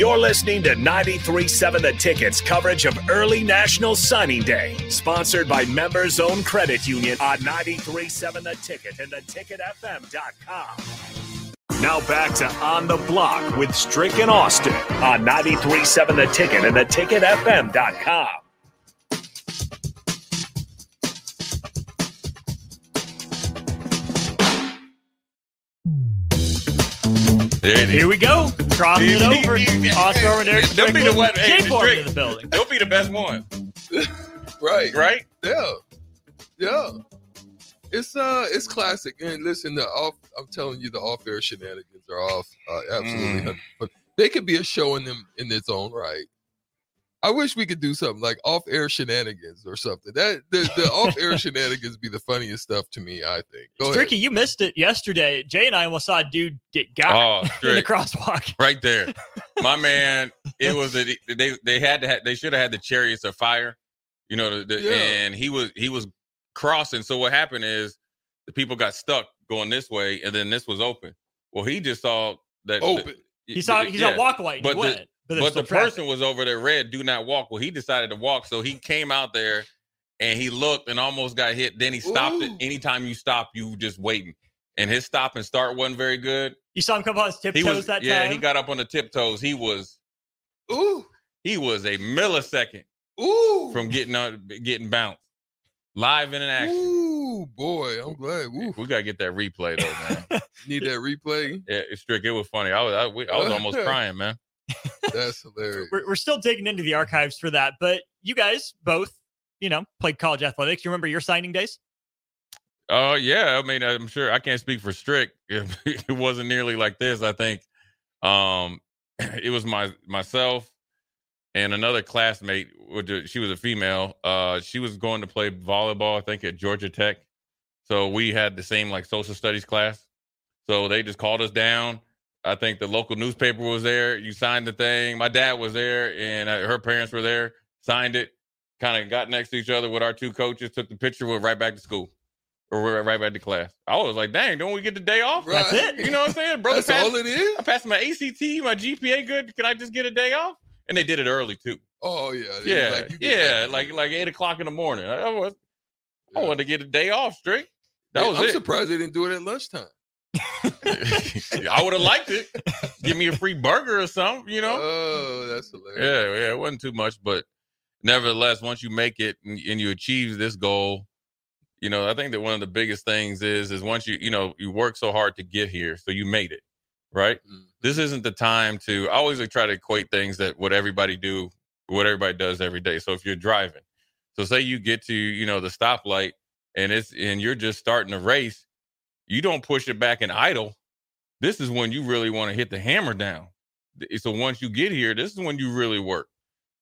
You're listening to 93.7 The Ticket's coverage of early National Signing Day, sponsored by Members Own Credit Union on 93.7 The Ticket and theticketfm.com. Now back to On the Block with Strick and Austin on 93.7 The Ticket and theticketfm.com. There it Here is. we go. Crossing it over. Oscar over there. Don't be the one. Hey, Skateboard the building. Don't be the best one, Right. right? Yeah. Yeah. It's uh it's classic. And listen, the off I'm telling you the off air shenanigans are off. Uh, absolutely. Mm. But they could be a show in them in its own right. I wish we could do something like off air shenanigans or something. That the, the off air shenanigans be the funniest stuff to me, I think. Go ahead. Tricky, you missed it yesterday. Jay and I almost saw a dude get got Oh, in the crosswalk. right there, my man. It was a, they they had to have, they should have had the chariots of fire, you know, the, the- Yeah. and he was he was crossing. So what happened is the people got stuck going this way, and then this was open. Well, he just saw that Open. He saw he saw walk light. But But, the- went, but, the traffic. person was over there red do not walk well he decided to walk so he came out there and he looked and almost got hit then he stopped it Ooh. anytime you stop you just waiting and his stop and start wasn't very good You saw him come on his tiptoes was that yeah time. Yeah, he got up on the tiptoes he was Ooh. he was a millisecond Ooh. from getting on getting bounced live in an action Ooh, boy. I'm glad. Ooh. we gotta get that replay though man Need that replay. yeah it's strict it was funny i was I, we- I was almost crying man That's hilarious. we're, we're still digging into the archives for that. But you guys both, you know, played college athletics. You remember your signing days? Oh yeah, I mean, I'm sure I can't speak for Strick. It wasn't nearly like this. I think um, it was my myself and another classmate. which She was a female. Uh, she was going to play volleyball, I think, at Georgia Tech. So we had the same like social studies class. So they just called us down. I think the local newspaper was there. You signed the thing. My dad was there, and uh, her parents were there. Signed it. Kind of got next to each other with our two coaches. Took the picture. Went right back to school or we're right back to class. I was like, dang, don't we get the day off? That's it. You know what I'm saying? Brother, That's passed, all it is? I passed my ACT, my GPA good. Can I just get a day off? And they did it early too. Oh yeah. Yeah, like yeah, that. like like eight o'clock in the morning. I, I was, I wanted to get a day off straight. That was I'm it. surprised they didn't do it at lunchtime. I would have liked it. Give me a free burger or something, you know? Oh, that's hilarious. Yeah, yeah, it wasn't too much, but nevertheless, once you make it and, and you achieve this goal, you know, I think that one of the biggest things is is once you you know you work so hard to get here, so you made it, right? Mhm. This isn't the time to. I always like, try to equate things that what everybody do, what everybody does every day. So if you're driving, so say you get to you know the stoplight and it's and you're just starting a race, you don't push it back and idle. This is when you really want to hit the hammer down. So once you get here, this is when you really work.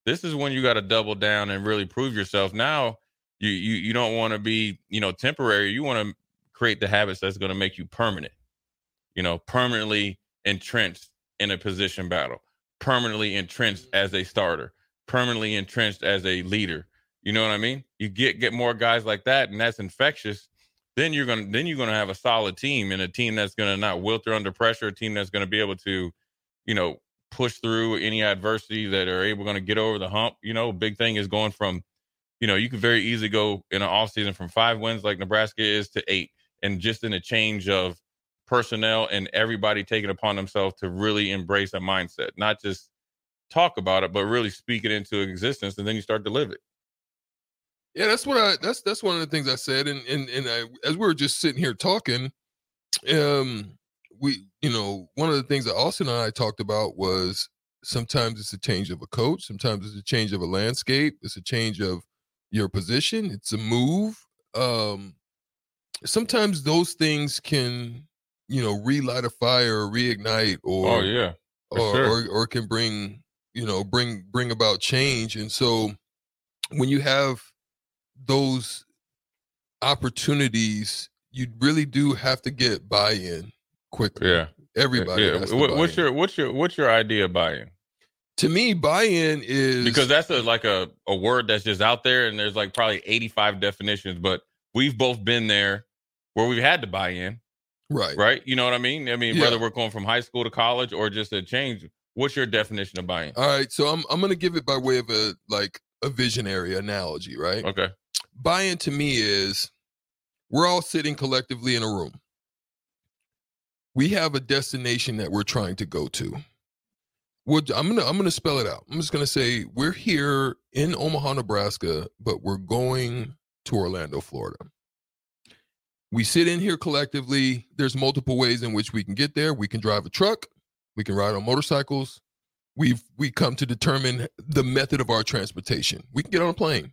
This is when you got to double down and really prove yourself. Now you you you don't want to be you know temporary. You want to create the habits that's going to make you permanent. You know, permanently entrenched in a position battle, permanently entrenched as a starter, permanently entrenched as a leader. You know what I mean? You get get more guys like that, and that's infectious. Then you're gonna then you're gonna have a solid team and a team that's gonna not wilter under pressure, a team that's gonna be able to, you know, push through any adversity that are able gonna get over the hump. You know, big thing is going from, you know, you could very easily go in an off season from five wins like Nebraska is to eight, and just in a change of personnel and everybody taking upon themselves to really embrace a mindset, not just talk about it, but really speak it into existence, and then you start to live it. Yeah, that's what I. That's that's one of the things I said, and and and I, as we were just sitting here talking, um, we you know one of the things that Austin and I talked about was sometimes it's a change of a coach, sometimes it's a change of a landscape, it's a change of your position, it's a move. Um, sometimes those things can you know relight a fire, or reignite, or oh yeah, or, sure. or or can bring you know bring bring about change, and so when you have those opportunities, you really do have to get buy-in quickly. yeah, Everybody. yeah. What, what's your what's your what's your idea of buy-in? To me, buy-in is because that's a, like a, a word that's just out there and there's like probably 85 definitions but we've both been there where we've had to buy in right. right you know what i mean i mean Yeah. whether we're going from high school to college or just a change what's your definition of buy-in All right. So I'm I'm gonna give it by way of a like a visionary analogy, right? okay Buy-in to me is we're all sitting collectively in a room. We have a destination that we're trying to go to. I'm gonna I'm gonna spell it out. I'm just gonna say we're here in Omaha, Nebraska, but we're going to Orlando, Florida. We sit in here collectively. There's multiple ways in which we can get there. We can drive a truck. We can ride on motorcycles. We've we come to determine the method of our transportation. We can get on a plane,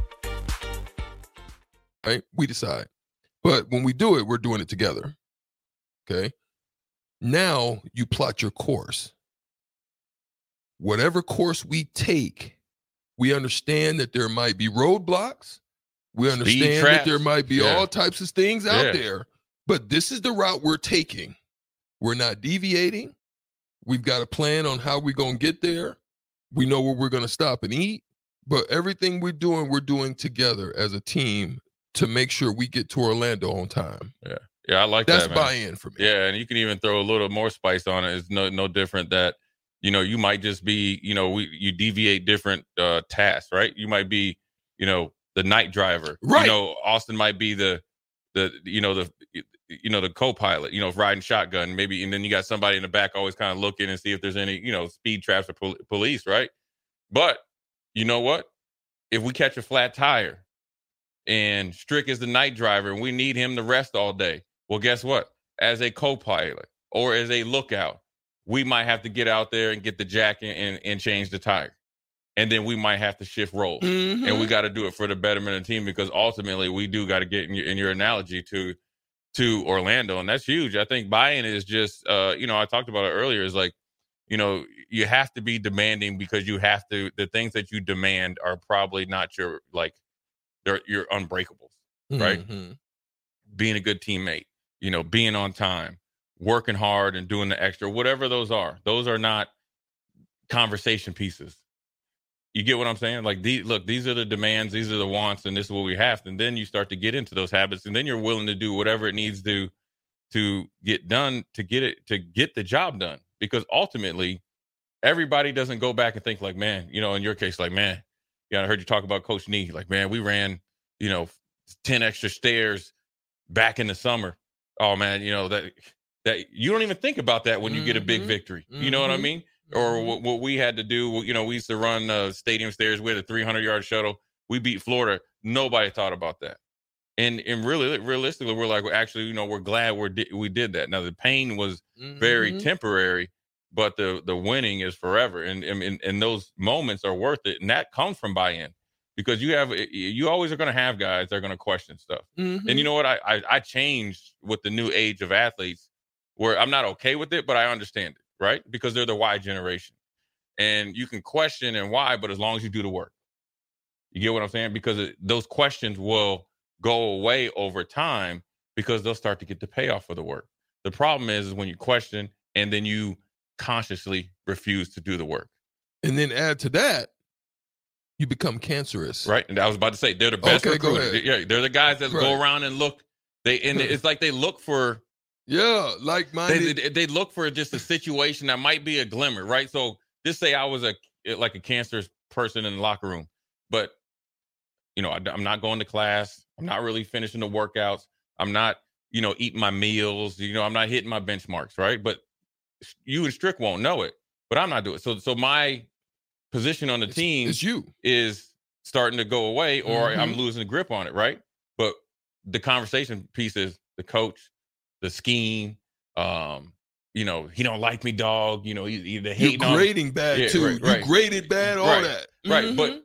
Right? We decide. But when we do it, we're doing it together. Okay. Now you plot your course. Whatever course we take, we understand that there might be roadblocks. We understand that there might be Yeah. all types of things out Yeah. there. But this is the route we're taking. We're not deviating. We've got a plan on how we're going to get there. We know where we're going to stop and eat. But everything we're doing, we're doing together as a team to make sure we get to Orlando on time. yeah Yeah, i like That's that That's buy-in for me. Yeah, and you can even throw a little more spice on it. It's no no different that you know you might just be you know we you deviate different uh tasks, right? You might be you know the night driver, Right. You know Austin might be the the you know the you know the co-pilot, you know riding shotgun maybe, and then you got somebody in the back always kind of looking and see if there's any you know speed traps or pol- police, right? But you know what? If we catch a flat tire and Strick is the night driver and we need him to rest all day, well, guess what? As a co pilot or as a lookout, we might have to get out there and get the jack and, and change the tire. And then we might have to shift roles. Mhm. And we got to do it for the betterment of the team because ultimately we do got to get in your, in your analogy to to Orlando. And that's huge. I think buy-in is just uh, you know, I talked about it earlier, is like, you know, you have to be demanding because you have to the things that you demand are probably not your like they're your unbreakables right? Mhm. being a good teammate, you know, being on time, working hard and doing the extra, whatever those are. Those are not conversation pieces. You get what I'm saying? Like, the, look, these are the demands, these are the wants, and this is what we have. And then you start to get into those habits, and then you're willing to do whatever it needs to to get done to get it to get the job done. Because ultimately, everybody doesn't go back and think like, man, you know, in your case, like, man, yeah, I heard you talk about Coach Nee. Like, man, we ran, you know, 10 extra stairs back in the summer. Oh man, you know that that you don't even think about that when you get a big Mhm. victory. You know what I Mhm. mean? Or Mhm. what, what we had to do, you know, we used to run uh, stadium stairs. We had a 300 yard shuttle. We beat Florida. Nobody thought about that. And and really, realistically, we're like, well, actually, you know, we're glad we di- we did that. Now the pain was very Mhm. temporary, but the the winning is forever, and and and- those moments are worth it, and that comes from buy-in because you have you always are going to have guys that are going to question stuff. Mhm. And you know what? I, I I changed with the new age of athletes, where I'm not okay with it, but I understand it, right? Because they're the Y generation, and you can question and why, but as long as you do the work, you get what I'm saying? Because it, those questions will go away over time because they'll start to get the payoff for the work. The problem is, is when you question and then you consciously refuse to do the work, and then add to that, you become cancerous. right? And I was about to say they're the best Okay, go recruiters. ahead. Yeah, they're the guys that go around and look. They and it's like they look for Yeah, like they, minded. they, they look for just a situation that might be a glimmer, right? So just say I was a eh, like a cancerous person in the locker room, but you know I, am not going to class. I'm not really finishing the workouts. I'm not you know eating my meals. You know I'm not hitting my benchmarks, right? But you and Strick won't know it, but I'm not doing it. So so my position on the It's- team It's you. is starting to go away or I'm Mhm. losing the grip on it, right? But the conversation piece is the coach, the scheme, um, you know, he don't like me, dog. You know, he, he the You're hating on grading bad Yeah, too. right, right. You graded bad, all Right, that. right, but Mhm.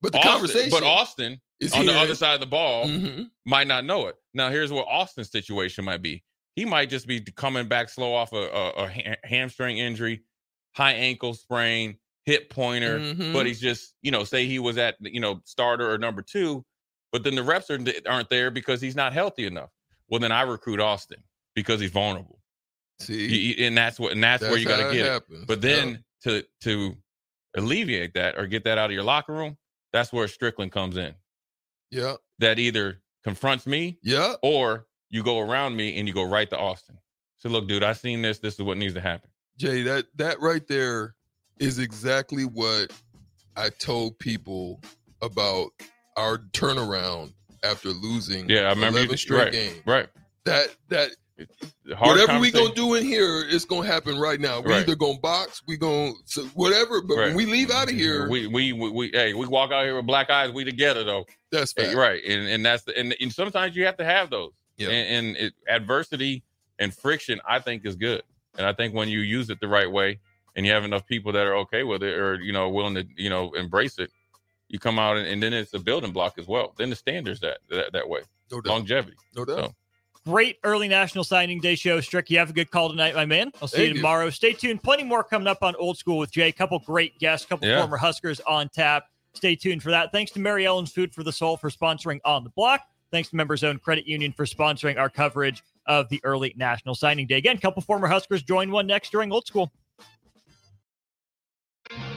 but the Austin, conversation. But Austin is on the other side of the ball Mhm. might not know it. Now, here's what Austin's situation might be. He might just be coming back slow off a, a, a ha- hamstring injury, high ankle sprain, hip pointer, Mhm. but he's just, you know, say he was at, you know, starter or number two, but then the reps are, aren't there because he's not healthy enough. Well, then I recruit Austin because he's vulnerable. See, you- and that's what, and that's, where you got to get it. happens. But Yeah. then to to alleviate that or get that out of your locker room, that's where Strickland comes in. yeah, That either confronts me yeah, or you go around me and you go right to Austin. So look, dude, I seen this. This is what needs to happen. Jay, that that right there is exactly what I told people about our turnaround after losing. Yeah, I remember you 11 did- straight right, games. Right. That that whatever we gonna do in here, it's gonna happen right now. We Right. either gonna box, we gonna so whatever. But Right. when we leave out of mm-hmm. here, we, we we we hey, we walk out here with black eyes. We together though. that's Hey, right. And and that's the, and, and sometimes you have to have those. Yeah. And, and it, adversity and friction, I think, is good. And I think when you use it the right way, and you have enough people that are okay with it, or you know, willing to you know embrace it, you come out and, and then it's a building block as well. Then the standards that that, that way, No doubt. longevity. No doubt. So- Great early National Signing Day show, Strick. You have a good call tonight, my man. I'll see Thank you you. tomorrow. Stay tuned. Plenty more coming up on Old School with Jay. Couple great guests, couple Yeah. former Huskers on tap. Stay tuned for that. Thanks to Mary Ellen's Food for the Soul for sponsoring On the Block. Thanks to Members Owned Credit Union for sponsoring our coverage of the early National Signing Day. Again, couple former Huskers join one next during Old School.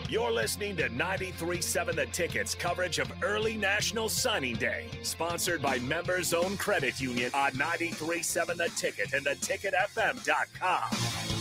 You're listening to 93.7 The Tickets coverage of early National Signing Day, sponsored by Members Own Credit Union on 93.7 The Ticket and theticketfm.com.